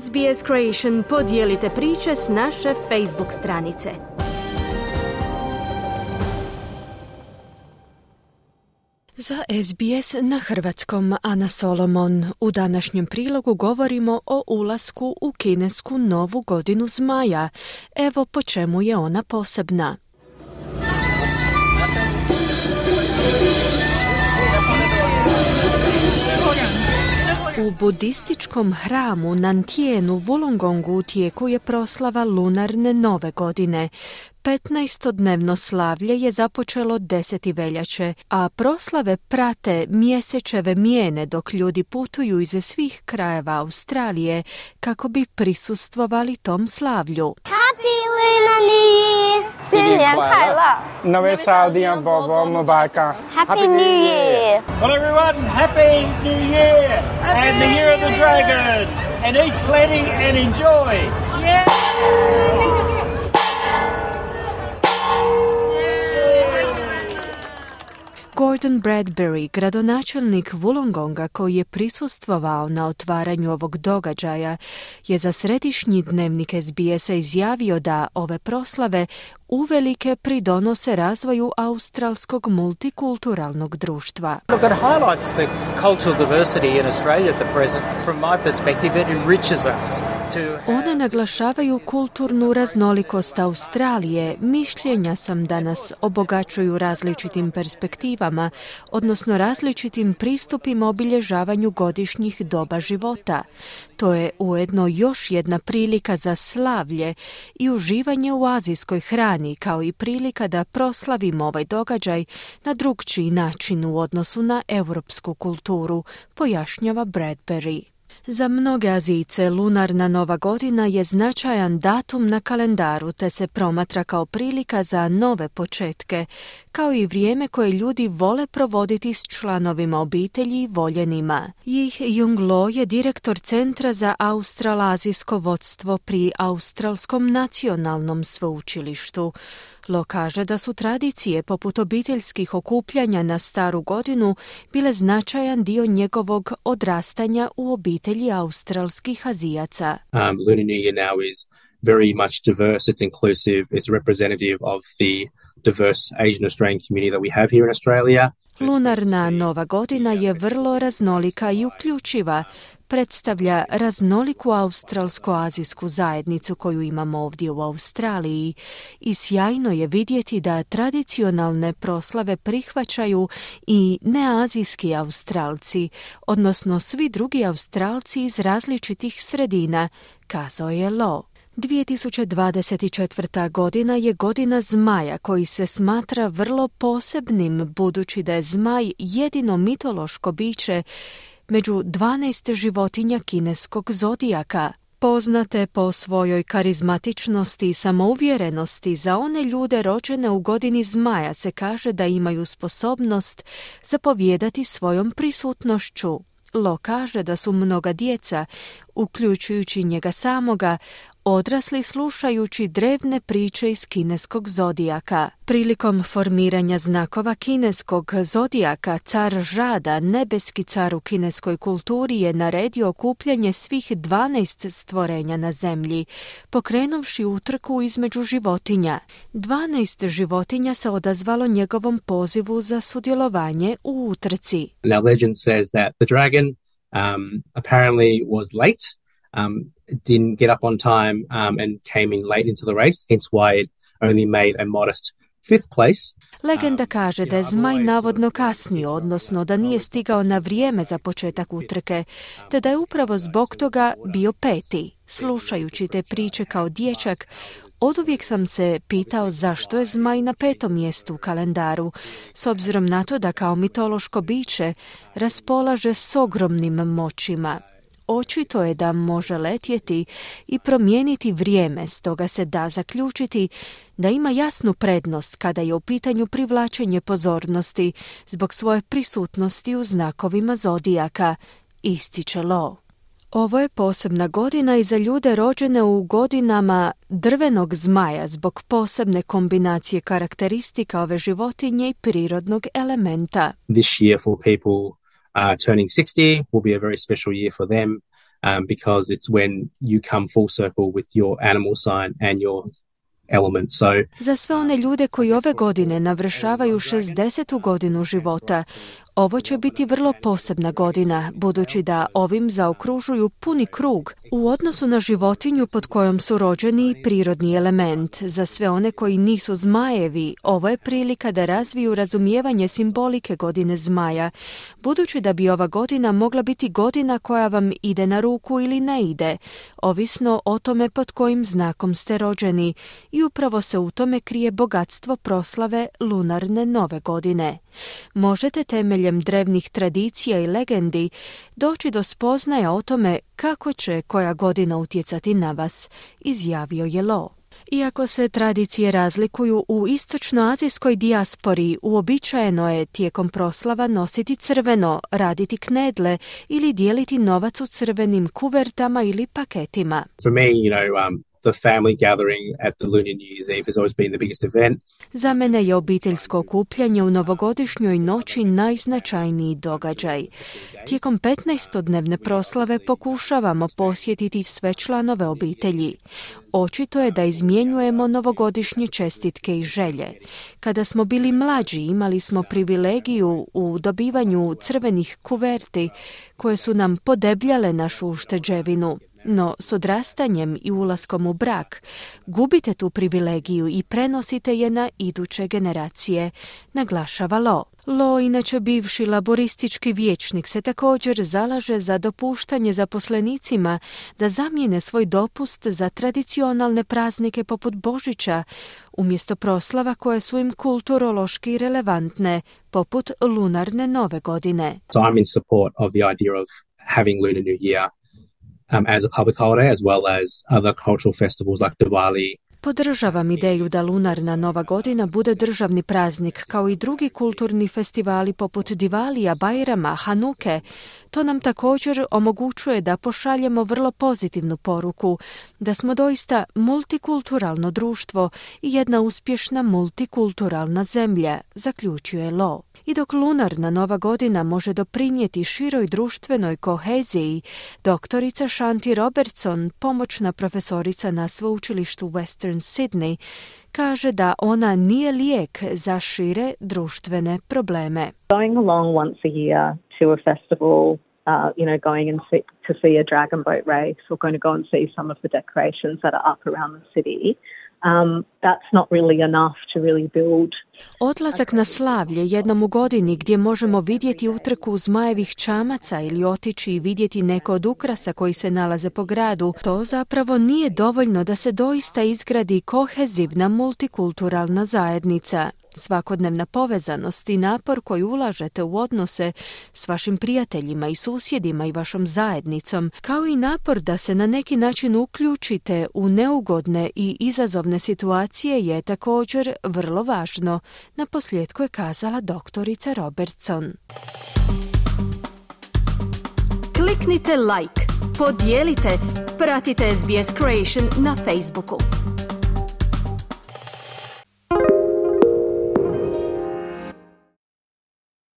SBS Creation podijelite priče s naše Facebook stranice. Za SBS na hrvatskom Ana Solomon u današnjem prilogu govorimo o ulasku u kinesku novu godinu zmaja. Evo po čemu je ona posebna. U budističkom hramu Nantijenu Wollongongu u tijeku je proslava lunarne nove godine. 15-dnevno slavlje je započelo 10. veljače, a proslave prate mjesečeve mijene dok ljudi putuju iz svih krajeva Australije kako bi prisustvovali tom slavlju. Happy Lunar New Year! 新年快乐！Nove Saudian Bobo Mubarak. Happy New Year! Well, everyone, Happy New Year! And the Year of the Dragon! And eat plenty and enjoy! Yeah! Gordon Bradbury, gradonačelnik Wollongonga koji je prisustvovao na otvaranju ovog događaja, je za središnji dnevnik SBS-a izjavio da ove proslave uvelike pridonose razvoju australskog multikulturalnog društva. Look, it highlights the cultural diversity in Australia at the present. From my perspective, it enriches us to... One naglašavaju kulturnu raznolikost Australije. Mišljenja sam da nas obogačuju različitim perspektivama, odnosno različitim pristupima obilježavanju godišnjih doba života. To je ujedno još jedna prilika za slavlje i uživanje u azijskoj hrani, kao i prilika da proslavimo ovaj događaj na drugčiji način u odnosu na europsku kulturu, pojašnjava Bradbury. Za mnoge Azice lunarna nova godina je značajan datum na kalendaru te se promatra kao prilika za nove početke, kao i vrijeme koje ljudi vole provoditi s članovima obitelji i voljenima. Jih Jung Lo je direktor Centra za australazijsko vodstvo pri Australskom nacionalnom sveučilištu. Lo kaže da su tradicije poput obiteljskih okupljanja na staru godinu bile značajan dio njegovog odrastanja u obitelji australskih Azijaca. Um, Lunar New Year now is very much diverse, it's inclusive, it's representative of the diverse Asian Australian community that we have here in Australia. Lunarna nova godina je vrlo raznolika i uključiva, predstavlja raznoliku australsko-azijsku zajednicu koju imamo ovdje u Australiji i sjajno je vidjeti da tradicionalne proslave prihvaćaju i neazijski Australci, odnosno svi drugi Australci iz različitih sredina, kazao je Lo. 2024. godina je godina zmaja koji se smatra vrlo posebnim budući da je zmaj jedino mitološko biće među 12 životinja kineskog zodijaka. Poznate po svojoj karizmatičnosti i samouvjerenosti za one ljude rođene u godini zmaja se kaže da imaju sposobnost zapovijedati svojom prisutnošću. Lo kaže da su mnoga djeca, uključujući njega samoga, odrasli slušajući drevne priče iz kineskog zodijaka. Prilikom formiranja znakova kineskog zodijaka, car Žada, nebeski car u kineskoj kulturi, je naredio okupljanje svih 12 stvorenja na zemlji, pokrenuvši utrku između životinja. 12 životinja se odazvalo njegovom pozivu za sudjelovanje u utrci. Now legend says that the dragon um, apparently was late um, didn't get up on time um, and came in late into the race, hence why it only made a modest fifth place. Legenda kaže da je zmaj navodno kasnio, odnosno da nije stigao na vrijeme za početak utrke, te da je upravo zbog toga bio peti. Slušajući te priče kao dječak, Oduvijek sam se pitao zašto je zmaj na petom mjestu u kalendaru, s obzirom na to da kao mitološko biće raspolaže s ogromnim moćima. Očito je da može letjeti i promijeniti vrijeme, stoga se da zaključiti da ima jasnu prednost kada je u pitanju privlačenje pozornosti zbog svoje prisutnosti u znakovima zodijaka, ističe Lo. Ovo je posebna godina i za ljude rođene u godinama drvenog zmaja zbog posebne kombinacije karakteristika ove životinje i prirodnog elementa. This year for people uh, turning 60 will be a very special year for them. um, because it's when you come full circle with your animal sign and your element. So, Za sve one ljude koji ove godine navršavaju 60. godinu života, ovo će biti vrlo posebna godina, budući da ovim zaokružuju puni krug u odnosu na životinju pod kojom su rođeni prirodni element. Za sve one koji nisu zmajevi, ovo je prilika da razviju razumijevanje simbolike godine zmaja, budući da bi ova godina mogla biti godina koja vam ide na ruku ili ne ide, ovisno o tome pod kojim znakom ste rođeni i upravo se u tome krije bogatstvo proslave lunarne nove godine. Možete temeljem drevnih tradicija i legendi doći do spoznaja o tome kako će koja godina utjecati na vas, izjavio je Lo. Iako se tradicije razlikuju u istočnoazijskoj dijaspori, uobičajeno je tijekom proslava nositi crveno, raditi knedle ili dijeliti novac u crvenim kuvertama ili paketima. For me, you um, the family gathering at the Lunar New Year's has always been the biggest event. Za mene je obiteljsko okupljanje u novogodišnjoj noći najznačajniji događaj. Tijekom 15-dnevne proslave pokušavamo posjetiti sve članove obitelji. Očito je da izmjenjujemo novogodišnje čestitke i želje. Kada smo bili mlađi imali smo privilegiju u dobivanju crvenih kuverti koje su nam podebljale našu ušteđevinu. No, s odrastanjem i ulaskom u brak gubite tu privilegiju i prenosite je na iduće generacije, naglašava Lo. Lo, inače bivši laboristički vijećnik, se također zalaže za dopuštanje zaposlenicima da zamijene svoj dopust za tradicionalne praznike poput Božića, umjesto proslava koje su im kulturološki relevantne, poput lunarne nove godine. So I'm in support of the idea of having Lunar New Year um, as a public holiday, as well as other cultural festivals like Diwali. Podržavam ideju da lunarna nova godina bude državni praznik, kao i drugi kulturni festivali poput Divalija, Bajrama, Hanuke. To nam također omogućuje da pošaljemo vrlo pozitivnu poruku, da smo doista multikulturalno društvo i jedna uspješna multikulturalna zemlja, zaključuje Lo. I dok lunarna nova godina može doprinijeti široj društvenoj koheziji, doktorica Shanti Robertson, pomoćna profesorica na sveučilištu Western Sydney, kaže da ona nije lijek za šire društvene probleme. Going along once a year to a festival Uh, you know, going and see, to see a dragon boat race or going to go and see some of the decorations that are up around the city um, Odlazak na slavlje jednom u godini gdje možemo vidjeti utrku zmajevih čamaca ili otići i vidjeti neko od ukrasa koji se nalaze po gradu, to zapravo nije dovoljno da se doista izgradi kohezivna multikulturalna zajednica. Svakodnevna povezanost i napor koji ulažete u odnose s vašim prijateljima i susjedima i vašom zajednicom, kao i napor da se na neki način uključite u neugodne i izazovne situacije je također vrlo važno, na posljedku je kazala doktorica Robertson. Kliknite like, podijelite, pratite SBS Creation na Facebooku.